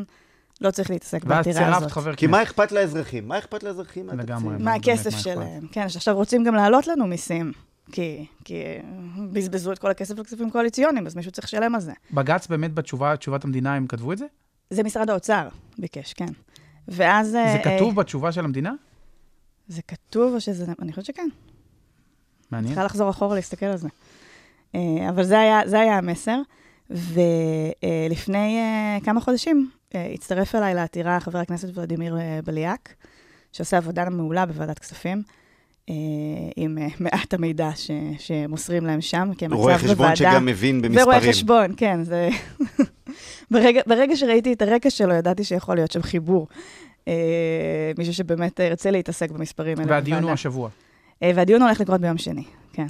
לא צריך להתעסק בעתירה הזאת. חבר כי. מה אכפת לאזרחים? מה אכפת לאזרחים מהתקציב? מה הכסף? שלהם. כן, שעכשיו רוצים גם להעלות לנו מיסים, כי, כי אה, בזבזו את כל הכסף לכספים קואליציוניים, אז מישהו צריך לשלם על זה. בג"ץ באמת בתשובה, תשובת המדינה, הם כתבו את זה? זה משרד האוצר ביקש, כן. ואז... זה אה, כתוב אה, בתשובה של המדינה? זה כתוב או שזה... אני חושבת שכן. מעניין. צריכה לחזור אחורה להסתכל על זה. אה, אבל זה היה, זה היה המסר. ולפני uh, כמה חודשים uh, הצטרף אליי לעתירה חבר הכנסת ולדימיר uh, בליאק, שעושה עבודה מעולה בוועדת כספים, uh, עם [LAUGHS] מעט המידע ש, שמוסרים להם שם, כי המצב רואה בוועדה... חשבון שגם מבין במספרים. ורואה חשבון, כן, זה... [LAUGHS] ברגע, ברגע שראיתי את הרקע שלו, ידעתי שיכול להיות שם חיבור. Uh, מישהו שבאמת ירצה להתעסק במספרים האלה. והדיון הוא. השבוע. אה, והדיון הולך לקרות ביום שני, כן.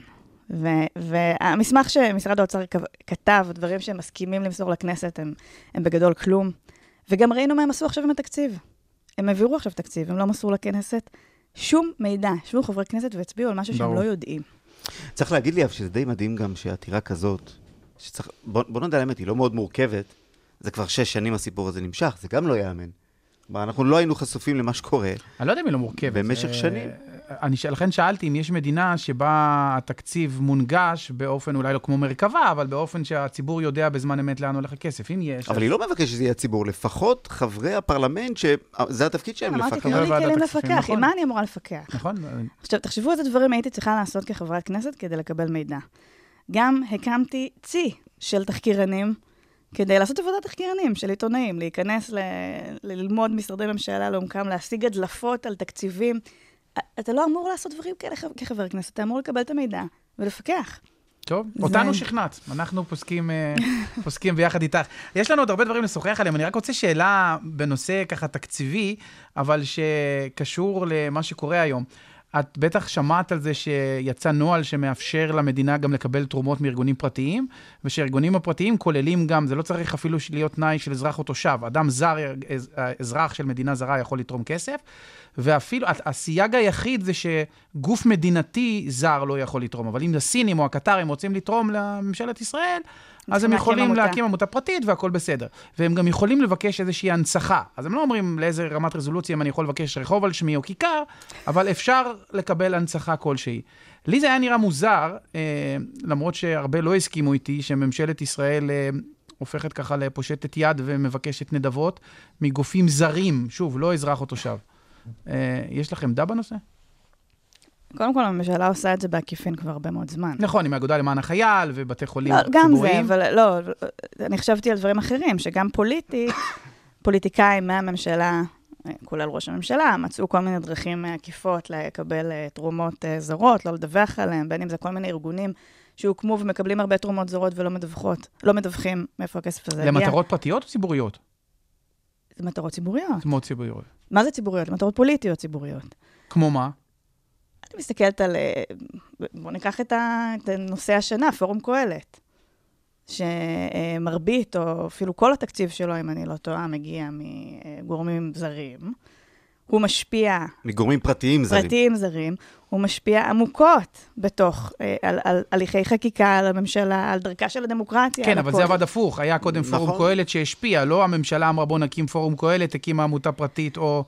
ו- והמסמך שמשרד האוצר כתב, דברים שהם מסכימים למסור לכנסת, הם, הם בגדול כלום. וגם ראינו מה הם עשו עכשיו עם התקציב. הם העבירו עכשיו תקציב, הם לא מסרו לכנסת שום מידע. ישבו חברי כנסת והצביעו על משהו שהם. לא יודעים. צריך להגיד לי, אבל שזה די מדהים גם שעתירה כזאת, שצריך, בוא, בוא נדע על האמת, היא לא מאוד מורכבת, זה כבר שש שנים הסיפור הזה נמשך, זה גם לא ייאמן. כלומר, אנחנו לא היינו חשופים למה שקורה. אני לא יודע אם היא לא מורכבת. במשך זה- שנים. אני, ש- לכן שאלתי אם יש מדינה שבה התקציב מונגש באופן אולי לא כמו מרכבה, אבל באופן שהציבור יודע בזמן אמת לאן הולך הכסף. אם יש... אבל אז- היא לא מבקשת שזה יהיה הציבור, לפחות חברי הפרלמנט, שזה התפקיד שלהם כן, אמרתי, לפקח. תנו לי כלים לפקח, נכון. עם מה אני אמורה לפקח? נכון? עכשיו, תחשבו איזה דברים הייתי צריכה לעשות כחברת כנסת כדי לקבל מידע. גם הקמתי צי של תחקירנים, כדי לעשות עבודת תחקירנים של עיתונאים, להיכנס, ל... ללמוד משרדי ממשלה לעומקם, להשיג הדלפות על תקציבים. אתה לא אמור לעשות דברים כאלה כ- כחבר כנסת, אתה אמור לקבל את המידע ולפקח. טוב, זה- אותנו שכנעת, אנחנו פוסקים, אה, [LAUGHS] פוסקים ביחד איתך. יש לנו עוד הרבה דברים לשוחח עליהם, אני רק רוצה שאלה בנושא ככה תקציבי, אבל שקשור למה שקורה היום. את בטח שמעת על זה שיצא נוהל שמאפשר למדינה גם לקבל תרומות מארגונים פרטיים, ושהארגונים הפרטיים כוללים גם, זה לא צריך אפילו להיות תנאי של אזרח או תושב, אדם זר, אז- אזרח של מדינה זרה יכול לתרום כסף, ואפילו, הסייג היחיד זה שגוף מדינתי זר לא יכול לתרום, אבל אם הסינים או הקטרים רוצים לתרום לממשלת ישראל, אז הם יכולים עמותה. להקים עמותה פרטית והכל בסדר. והם גם יכולים לבקש איזושהי הנצחה. אז הם לא אומרים לאיזה רמת רזולוציה אם אני יכול לבקש רחוב על שמי או כיכר, אבל אפשר לקבל הנצחה כלשהי. לי זה היה נראה מוזר, אה, למרות שהרבה לא הסכימו איתי, שממשלת ישראל אה, הופכת ככה לפושטת יד ומבקשת נדבות מגופים זרים, שוב, לא אזרח או תושב. אה, יש לך עמדה בנושא? קודם כל, הממשלה עושה את זה בעקיפין כבר הרבה מאוד זמן. נכון, עם האגודה למען החייל ובתי חולים לא, גם זה, ציבוריים. אבל לא, אני חשבתי על דברים אחרים, שגם פוליטית, [LAUGHS] פוליטיקאים מהממשלה, כולל ראש הממשלה, מצאו כל מיני דרכים עקיפות לקבל אה, תרומות אה, זרות, לא לדווח עליהן, בין אם זה כל מיני ארגונים שהוקמו ומקבלים הרבה תרומות זרות ולא מדווחות, לא מדווחים מאיפה הכסף הזה הגיע. למטרות פרטיות או ציבוריות? זה מטרות ציבוריות. מאוד ציבוריות. מה זה ציבוריות? למטרות פוליטיות ציבוריות. כמו מה? אני מסתכלת על... אה, בואו ניקח את, ה, את נושא השנה, פורום קהלת, שמרבית, או אפילו כל התקציב שלו, אם אני לא טועה, מגיע מגורמים זרים. הוא משפיע, מגורמים פרטיים זרים. פרטיים זרים, הוא משפיע עמוקות בתוך, אה, על, על הליכי חקיקה, על הממשלה, על דרכה של הדמוקרטיה. כן, על אבל הכל. זה עבד הפוך. היה קודם פורום נכון. קהלת שהשפיע, לא הממשלה אמרה בוא נקים פורום קהלת, הקימה עמותה פרטית, או...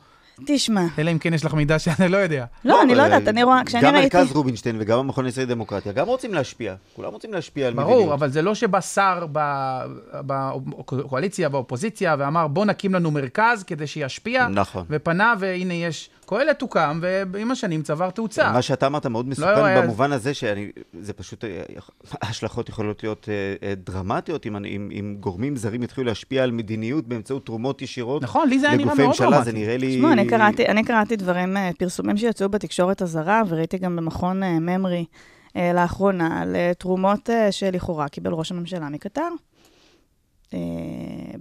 תשמע, אלא אם כן יש לך מידע שאני לא יודע. לא, אני לא אבל יודעת, אני רואה, כשאני גם ראיתי... מרכז רובינשטיין וגם המכון הישראלי לדמוקרטיה, גם רוצים להשפיע. כולם רוצים להשפיע על מדיניות. ברור, אבל זה לא שבא שר ב- בקואליציה, באופוזיציה, ואמר בוא נקים לנו מרכז כדי שישפיע, נכון. ופנה והנה יש... קהלת הוקם, ועם השנים צבר תאוצה. מה שאתה אמרת מאוד לא, מסוכן היה- במובן הזה שזה פשוט, אה, ההשלכות יכולות להיות אה, אה, דרמטיות אם- אם אם גורמים זרים יתחילו להשפיע על מדיניות באמצעות תרומות ישירות נכון, לי זה היה נראה לגופי מאוד ממשלה, זה דרמטי. נראה לי... תשמעו, אני קראתי, אני קראתי דברים, אה, פרסומים שיצאו בתקשורת הזרה, וראיתי גם במכון אה, ממרי אה, לאחרונה, על אה, תרומות אה, שלכאורה קיבל ראש הממשלה מקטר. אה,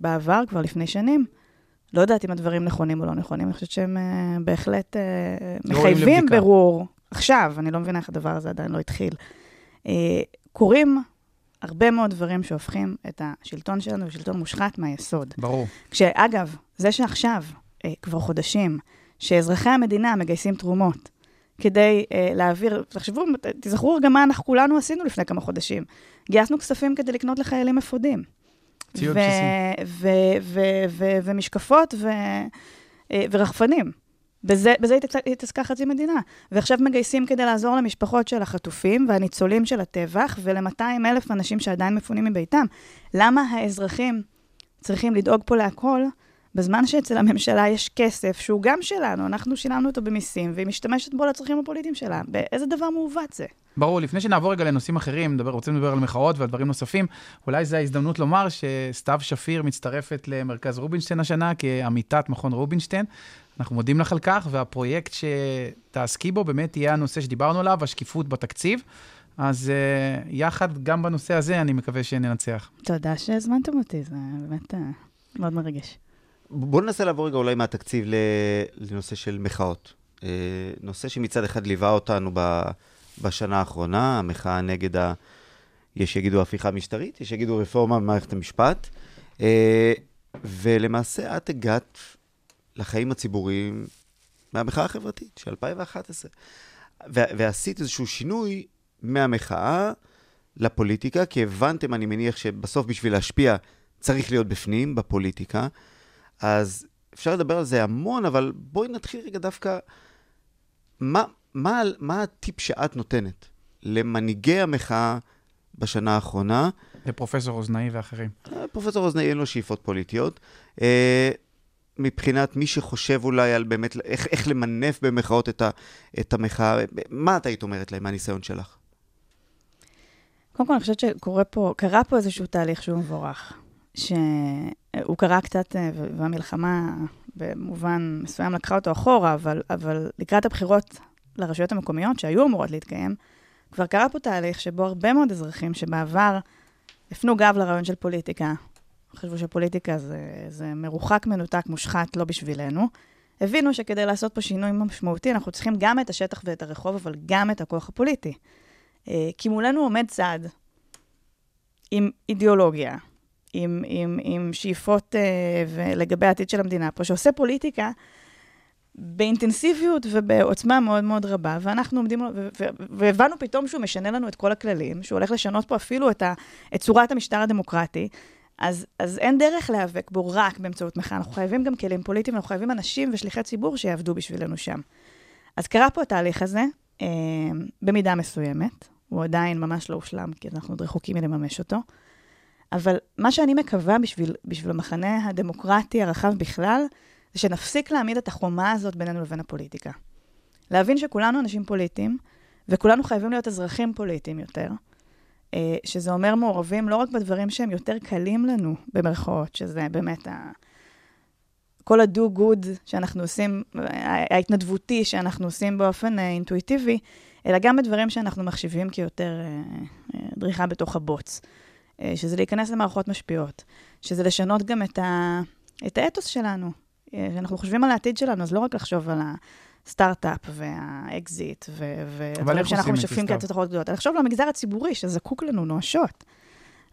בעבר, כבר לפני שנים. לא יודעת אם הדברים נכונים או לא נכונים, אני חושבת שהם אה, בהחלט אה, מחייבים. בירור. עכשיו, אני לא מבינה איך הדבר הזה עדיין לא התחיל. אה, קורים הרבה מאוד דברים שהופכים את השלטון שלנו לשלטון מושחת מהיסוד. ברור. כשאגב, זה שעכשיו, כבר חודשים, שאזרחי המדינה מגייסים תרומות כדי להעביר, תחשבו, תזכרו גם מה אנחנו כולנו עשינו לפני כמה חודשים. גייסנו כספים כדי לקנות לחיילים אפודים. ציוד בסיסי. ומשקפות אה, ורחפנים. בזה, בזה התעסקה חצי מדינה. ועכשיו מגייסים כדי לעזור למשפחות של החטופים והניצולים של הטבח, ול-200 אלף אנשים שעדיין מפונים מביתם. למה האזרחים צריכים לדאוג פה להכל, בזמן שאצל הממשלה יש כסף שהוא גם שלנו, אנחנו שילמנו אותו במיסים, והיא משתמשת בו לצרכים הפוליטיים שלה. באיזה דבר מעוות זה? ברור, לפני שנעבור רגע לנושאים אחרים, נדבר, רוצים לדבר על מחאות ועל דברים נוספים, אולי זו ההזדמנות לומר שסתיו שפיר מצטרפת למרכז רובינשטיין השנה כעמיתת מכון רובינשטיין. אנחנו מודים לך על כך, והפרויקט שתעסקי בו באמת יהיה הנושא שדיברנו עליו, השקיפות בתקציב. אז uh, יחד, גם בנושא הזה, אני מקווה שננצח. תודה שהזמנתם אותי, זה באמת uh, מאוד מרגש. בואו ננסה לעבור רגע אולי מהתקציב לנושא של מחאות. Uh, נושא שמצד אחד ליווה אותנו בשנה האחרונה, המחאה נגד ה... יש שיגידו הפיכה משטרית, יש שיגידו רפורמה במערכת המשפט. Uh, ולמעשה את הגעת לחיים הציבוריים מהמחאה החברתית של 2011. ועשית איזשהו שינוי מהמחאה לפוליטיקה, כי הבנתם, אני מניח, שבסוף בשביל להשפיע צריך להיות בפנים, בפוליטיקה. אז אפשר לדבר על זה המון, אבל בואי נתחיל רגע דווקא, מה, מה, מה הטיפ שאת נותנת למנהיגי המחאה בשנה האחרונה? לפרופסור אוזנאי ואחרים. אה, פרופסור אוזנאי אין לו שאיפות פוליטיות. אה, מבחינת מי שחושב אולי על באמת איך, איך למנף במחאות את, ה, את המחאה, מה את היית אומרת להם מהניסיון שלך? קודם כל, אני חושבת שקורה פה, קרה פה איזשהו תהליך שהוא מבורך. שהוא קרה קצת, אה, והמלחמה במובן מסוים לקחה אותו אחורה, אבל, אבל לקראת הבחירות לרשויות המקומיות שהיו אמורות להתקיים, כבר קרה פה תהליך שבו הרבה מאוד אזרחים שבעבר הפנו גב לרעיון של פוליטיקה, חשבו שפוליטיקה זה, זה מרוחק, מנותק, מושחת, לא בשבילנו, הבינו שכדי לעשות פה שינוי משמעותי, אנחנו צריכים גם את השטח ואת הרחוב, אבל גם את הכוח הפוליטי. אה, כי מולנו עומד צד עם אידיאולוגיה, עם, עם, עם שאיפות uh, לגבי העתיד של המדינה פה, שעושה פוליטיקה באינטנסיביות ובעוצמה מאוד מאוד רבה, ואנחנו עומדים, והבנו פתאום שהוא משנה לנו את כל הכללים, שהוא הולך לשנות פה אפילו את, ה, את צורת המשטר הדמוקרטי, אז, אז אין דרך להיאבק בו רק באמצעות מחאה, אנחנו חייבים גם כלים פוליטיים, אנחנו חייבים אנשים ושליחי ציבור שיעבדו בשבילנו שם. אז קרה פה התהליך הזה, אה, במידה מסוימת, הוא עדיין ממש לא הושלם, כי אנחנו עוד רחוקים מלממש אותו. אבל מה שאני מקווה בשביל, בשביל המחנה הדמוקרטי הרחב בכלל, זה שנפסיק להעמיד את החומה הזאת בינינו לבין הפוליטיקה. להבין שכולנו אנשים פוליטיים, וכולנו חייבים להיות אזרחים פוליטיים יותר, אה, שזה אומר מעורבים לא רק בדברים שהם יותר קלים לנו, במרכאות, שזה באמת ה... כל ה-do good שאנחנו עושים, ההתנדבותי שאנחנו עושים באופן אה, אינטואיטיבי, אלא גם בדברים שאנחנו מחשיבים כיותר אה, דריכה בתוך הבוץ. שזה להיכנס למערכות משפיעות, שזה לשנות גם את, ה... את האתוס שלנו. כשאנחנו חושבים על העתיד שלנו, אז לא רק לחשוב על. הסטארט-אפ והאקזיט, ודברים שאנחנו משתפים כהצלחות גדולות. אני חושב למגזר הציבורי, שזקוק לנו נואשות.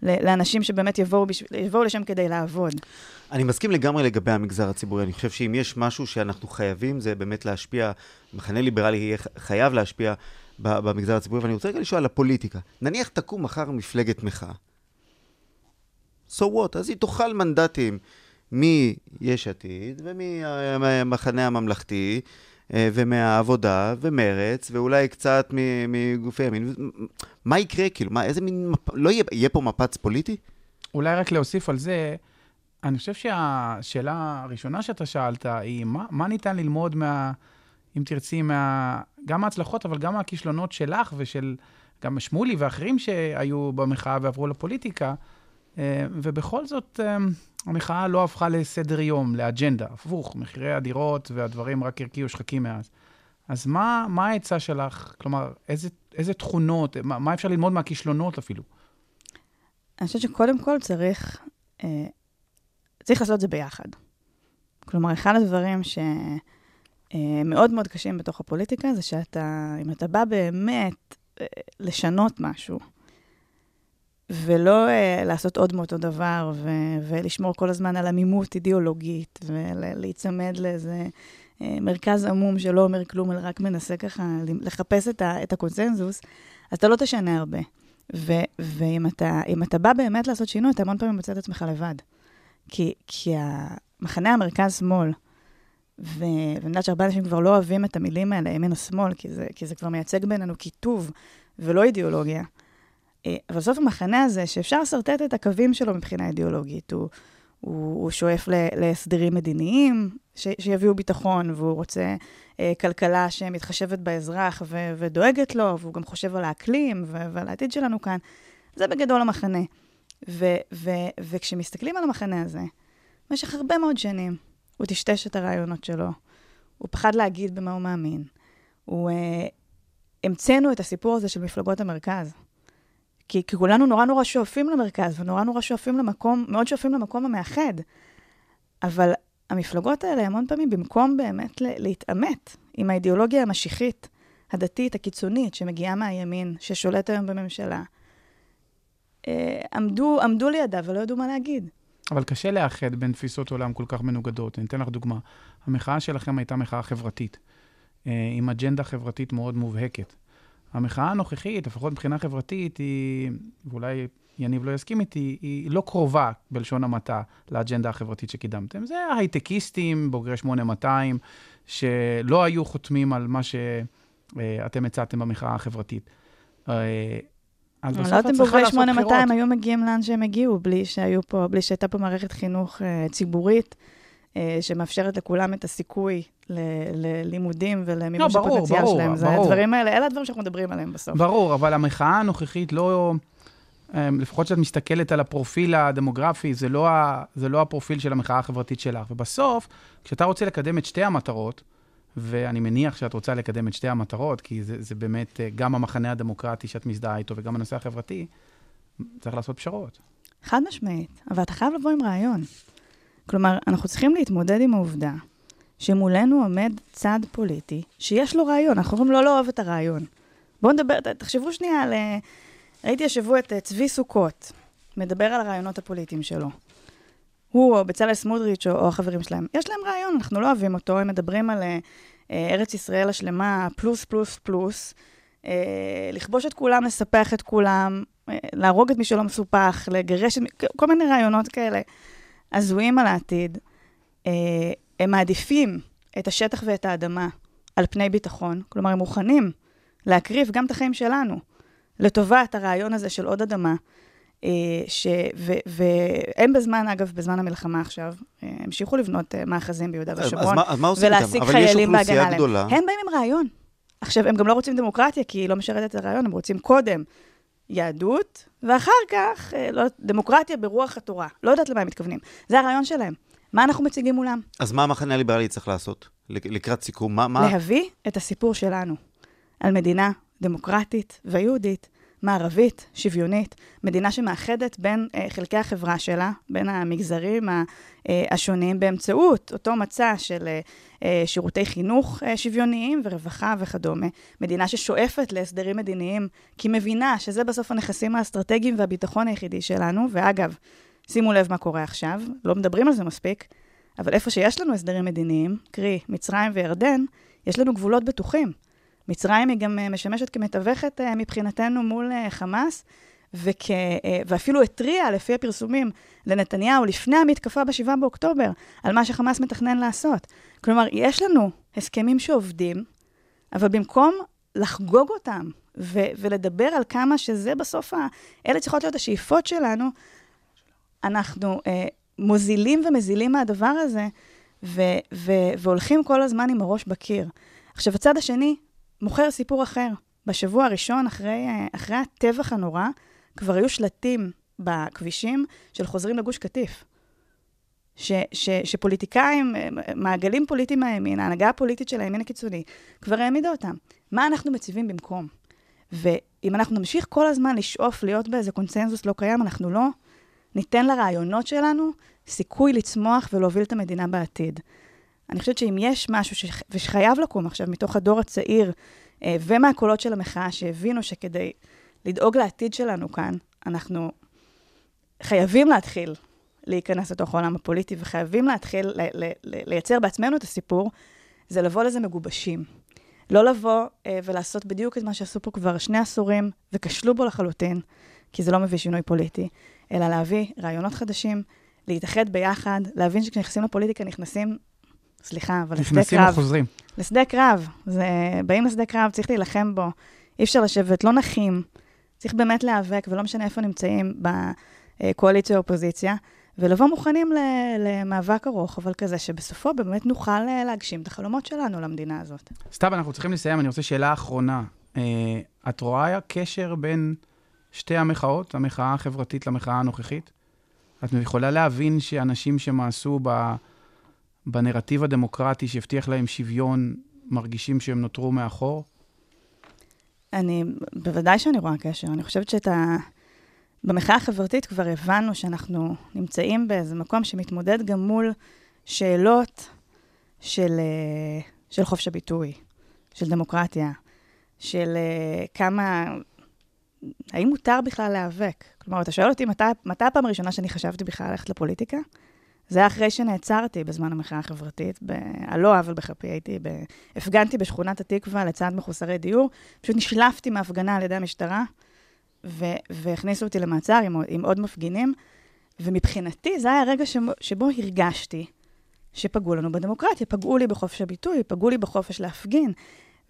לאנשים שבאמת יבואו, יבואו לשם כדי לעבוד. אני מסכים לגמרי לגבי המגזר הציבורי. אני חושב שאם יש משהו שאנחנו חייבים, זה באמת להשפיע, מחנה ליברלי יהיה חייב להשפיע במגזר הציבורי. ואני רוצה רגע לשאול על הפוליטיקה. נניח תקום מחר מפלגת מחאה. So what? אז היא תאכל מנדטים מיש עתיד ומהמחנה הממלכתי. אה, ומהעבודה, ומרץ, ואולי קצת מגופי ימין. מה יקרה, כאילו, מה, איזה מין, מפ... לא יהיה, יהיה פה מפץ פוליטי? אולי רק להוסיף על זה, אני חושב שהשאלה הראשונה שאתה שאלת היא, מה, מה ניתן ללמוד מה, אם תרצי, מה, גם מההצלחות, אבל גם מהכישלונות שלך ושל גם שמולי ואחרים שהיו במחאה ועברו לפוליטיקה, ובכל זאת, אה, המחאה לא הפכה לסדר יום, לאג'נדה. הפוך, מחירי הדירות והדברים רק הרקיעו שחקים מאז. אז מה, מה העצה שלך? כלומר, איזה, איזה תכונות, מה, מה אפשר ללמוד מהכישלונות אפילו? אני חושבת שקודם כל צריך, אה, צריך לעשות את זה ביחד. כלומר, אחד הדברים שמאוד אה, מאוד קשים בתוך הפוליטיקה זה שאתה, אם אתה בא באמת אה, לשנות משהו, ולא uh, לעשות עוד מאותו דבר, ו- ולשמור כל הזמן על עמימות אידיאולוגית, ולהיצמד לאיזה uh, מרכז עמום שלא אומר כלום, אלא רק מנסה ככה לחפש את, ה- את הקונצנזוס, אז אתה לא תשנה הרבה. ו- ואם אתה, אתה בא באמת לעשות שינוי, אתה המון פעמים מוצא את עצמך לבד. כי, כי המחנה המרכז-שמאל, ואני יודעת שהרבה אנשים כבר לא אוהבים את המילים האלה, ימין או שמאל, כי זה, כי זה כבר מייצג בינינו קיטוב ולא אידיאולוגיה. אה, אבל בסוף המחנה הזה, שאפשר לשרטט את הקווים שלו מבחינה אידיאולוגית, הוא, הוא, הוא שואף ל, להסדרים מדיניים ש, שיביאו ביטחון, והוא רוצה אה, כלכלה שמתחשבת באזרח ו, ודואגת לו, והוא גם חושב על האקלים ו, ועל העתיד שלנו כאן. זה בגדול המחנה. ו, ו, וכשמסתכלים על המחנה הזה, במשך הרבה מאוד שנים, הוא טשטש את הרעיונות שלו, הוא פחד להגיד במה הוא מאמין. הוא... אה, המצאנו את הסיפור הזה של מפלגות המרכז. כי, כי כולנו נורא נורא שואפים למרכז, ונורא נורא שואפים למקום, מאוד שואפים למקום המאחד. אבל המפלגות האלה, המון פעמים, במקום באמת להתעמת עם האידיאולוגיה המשיחית, הדתית, הקיצונית, שמגיעה מהימין, ששולט היום בממשלה, אה, עמדו, עמדו לידה ולא ידעו מה להגיד. אבל קשה לאחד בין תפיסות עולם כל כך מנוגדות. אני אתן לך דוגמה. המחאה שלכם הייתה מחאה חברתית, אה, עם אג'נדה חברתית מאוד מובהקת. המחאה הנוכחית, לפחות מבחינה חברתית, היא, ואולי יניב לא יסכים איתי, היא לא קרובה, בלשון המעטה, לאג'נדה החברתית שקידמתם. זה הייטקיסטים, בוגרי 8200, שלא היו חותמים על מה שאתם הצעתם במחאה החברתית. אה, אז בסוף את צריכה לעשות בחירות. לא יודעת אם בוגרי 8200 היו מגיעים לאן שהם הגיעו, בלי שהיו פה, בלי שהייתה פה מערכת חינוך uh, ציבורית, שמאפשרת לכולם את הסיכוי ללימודים ולמימוש לא, הפוטנציאל שלהם. ברור, זה ברור. הדברים האלה, אלה הדברים שאנחנו מדברים עליהם בסוף. ברור, אבל המחאה הנוכחית לא... לפחות כשאת מסתכלת על הפרופיל הדמוגרפי, זה לא, ה, זה לא הפרופיל של המחאה החברתית שלך. ובסוף, כשאתה רוצה לקדם את שתי המטרות, ואני מניח שאת רוצה לקדם את שתי המטרות, כי זה, זה באמת אה, גם המחנה הדמוקרטי שאת מזדהה איתו וגם הנושא החברתי, צריך לעשות פשרות. חד משמעית, אבל אתה חייב לבוא עם רעיון. כלומר, אנחנו צריכים להתמודד עם העובדה שמולנו עומד צד פוליטי שיש לו רעיון, אנחנו אומרים לא לאהוב את הרעיון. בואו נדבר, תחשבו שנייה על... אה, ראיתי השבוע את אה, צבי סוכות, מדבר על הרעיונות הפוליטיים שלו. הוא או בצלאל סמוטריץ' או, או החברים שלהם, יש להם רעיון, אנחנו לא אוהבים אותו, הם מדברים על אה, אה, ארץ ישראל השלמה, פלוס, פלוס, פלוס, אה, לכבוש את כולם, לספח את כולם, אה, להרוג את מי שלא מסופח, לגרש את מי, כל מיני רעיונות כאלה הזויים על העתיד. אה, הם מעדיפים את השטח ואת האדמה על פני ביטחון, כלומר, הם מוכנים להקריב גם את החיים שלנו לטובת הרעיון הזה של עוד אדמה. אה, ש... ו... והם בזמן, אגב, בזמן המלחמה עכשיו, אה, המשיכו לבנות אה, מאחזים ביהודה ושומרון, ולהשיג חיילים בהגנה עליהם. הם באים עם רעיון. עכשיו, הם גם לא רוצים דמוקרטיה, כי היא לא משרתת את הרעיון, הם רוצים קודם יהדות, ואחר כך לא, דמוקרטיה ברוח התורה. לא יודעת למה הם מתכוונים. זה הרעיון שלהם. מה אנחנו מציגים מולם? אז מה המחנה הליברלי צריך לעשות? לקראת סיכום, מה... מה... להביא את הסיפור שלנו על מדינה דמוקרטית ויהודית, מערבית, שוויונית, מדינה שמאחדת בין uh, חלקי החברה שלה, בין המגזרים uh, השונים, באמצעות אותו מצע של uh, שירותי חינוך uh, שוויוניים ורווחה וכדומה. מדינה ששואפת להסדרים מדיניים, כי מבינה שזה בסוף הנכסים האסטרטגיים והביטחון היחידי שלנו, ואגב, שימו לב מה קורה עכשיו, לא מדברים על זה מספיק, אבל איפה שיש לנו הסדרים מדיניים, קרי מצרים וירדן, יש לנו גבולות בטוחים. מצרים היא גם אה, משמשת כמתווכת אה, מבחינתנו מול אה, חמאס, וכ... ואפילו התריעה, לפי הפרסומים, לנתניהו לפני המתקפה ב-7 באוקטובר, על מה שחמאס מתכנן לעשות. כלומר, יש לנו הסכמים שעובדים, אבל במקום לחגוג אותם ו- ולדבר על כמה שזה בסוף, ה- אלה צריכות להיות השאיפות שלנו, אנחנו אה, מוזילים ומזילים מהדבר הזה, ו- ו- והולכים כל הזמן עם הראש בקיר. עכשיו, הצד השני מוכר סיפור אחר. בשבוע הראשון, אחרי, אחרי הטבח הנורא, כבר היו שלטים בכבישים של חוזרים לגוש קטיף. ש, ש, שפוליטיקאים, מעגלים פוליטיים מהימין, ההנהגה הפוליטית של הימין הקיצוני, כבר העמידה אותם. מה אנחנו מציבים במקום? ואם אנחנו נמשיך כל הזמן לשאוף להיות באיזה קונצנזוס לא קיים, אנחנו לא ניתן לרעיונות שלנו סיכוי לצמוח ולהוביל את המדינה בעתיד. אני חושבת שאם יש משהו ש... ושחייב לקום עכשיו מתוך הדור הצעיר אה, ומהקולות של המחאה, שהבינו שכדי לדאוג לעתיד שלנו כאן, אנחנו חייבים להתחיל להיכנס לתוך העולם הפוליטי וחייבים להתחיל ל- ל- ל- לייצר בעצמנו את הסיפור, זה לבוא לזה מגובשים. לא לבוא אה, ולעשות בדיוק את מה שעשו פה כבר שני עשורים וכשלו בו לחלוטין, כי זה לא מביא שינוי פוליטי, אלא להביא רעיונות חדשים, להתאחד ביחד, להבין שכשנכנסים לפוליטיקה נכנסים סליחה, אבל לשדה קרב. נכנסים וחוזרים. לשדה קרב. זה, באים לשדה קרב, צריך להילחם בו. אי אפשר לשבת, לא נחים. צריך באמת להיאבק, ולא משנה איפה נמצאים, בקואליציה או אופוזיציה. ולבוא מוכנים למאבק ארוך, אבל כזה שבסופו באמת נוכל להגשים את החלומות שלנו למדינה הזאת. סתיו, אנחנו צריכים לסיים, אני רוצה שאלה אחרונה. את רואה קשר בין שתי המחאות, המחאה החברתית למחאה הנוכחית? את יכולה להבין שאנשים שמעשו ב... בנרטיב הדמוקרטי שהבטיח להם שוויון, מרגישים שהם נותרו מאחור? אני, בוודאי שאני רואה קשר. אני חושבת שאת ה... במחאה החברתית כבר הבנו שאנחנו נמצאים באיזה מקום שמתמודד גם מול שאלות של, אה, של חופש הביטוי, של דמוקרטיה, של אה, כמה... האם מותר בכלל להיאבק? כלומר, אתה שואל אותי מתי, מתי הפעם הראשונה שאני חשבתי בכלל ללכת לפוליטיקה? זה היה אחרי שנעצרתי בזמן המחאה החברתית, על לא עוול בכפי, הייתי, ב... הפגנתי בשכונת התקווה לצד מחוסרי דיור, פשוט נשלפתי מהפגנה על ידי המשטרה, ו... והכניסו אותי למעצר עם, עם עוד מפגינים, ומבחינתי זה היה הרגע שבו, שבו הרגשתי שפגעו לנו בדמוקרטיה, פגעו לי בחופש הביטוי, פגעו לי בחופש להפגין,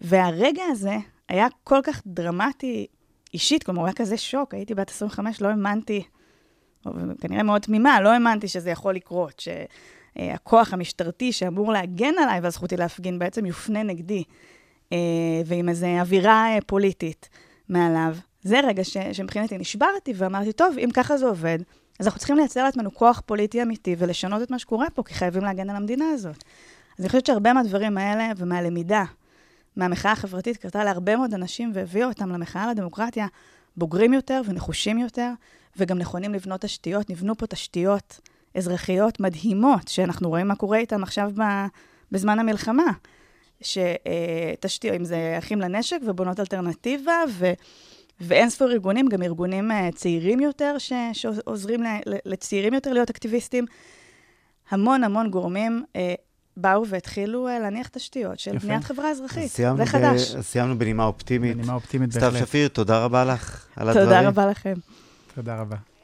והרגע הזה היה כל כך דרמטי אישית, כלומר, הוא היה כזה שוק, הייתי בת 25, לא האמנתי כנראה מאוד תמימה, לא האמנתי שזה יכול לקרות, שהכוח המשטרתי שאמור להגן עליי ועל זכותי להפגין בעצם יופנה נגדי, אה, ועם איזו אווירה אה, פוליטית מעליו. זה רגע ש, שמבחינתי נשברתי ואמרתי, טוב, אם ככה זה עובד, אז אנחנו צריכים לייצר לעצמנו כוח פוליטי אמיתי ולשנות את מה שקורה פה, כי חייבים להגן על המדינה הזאת. אז אני חושבת שהרבה מהדברים האלה ומהלמידה, מהמחאה החברתית, קרתה להרבה מאוד אנשים והביאו אותם למחאה על הדמוקרטיה, בוגרים יותר ונחושים יותר, וגם נכונים לבנות תשתיות. נבנו פה תשתיות אזרחיות מדהימות, שאנחנו רואים מה קורה איתן עכשיו בזמן המלחמה. שתשתיות, אם זה אחים לנשק ובונות אלטרנטיבה, ו... ואין ספור ארגונים, גם ארגונים אה, צעירים יותר, ש... שעוזרים לצעירים יותר להיות אקטיביסטים. המון המון גורמים אה, באו והתחילו אה, להניח תשתיות של בניית חברה אזרחית. זה חדש. סיימנו בנימה אופטימית. בנימה אופטימית בהחלט. סתיו שפיר, תודה רבה לך על הדברים. תודה רבה לכם. תודה רבה.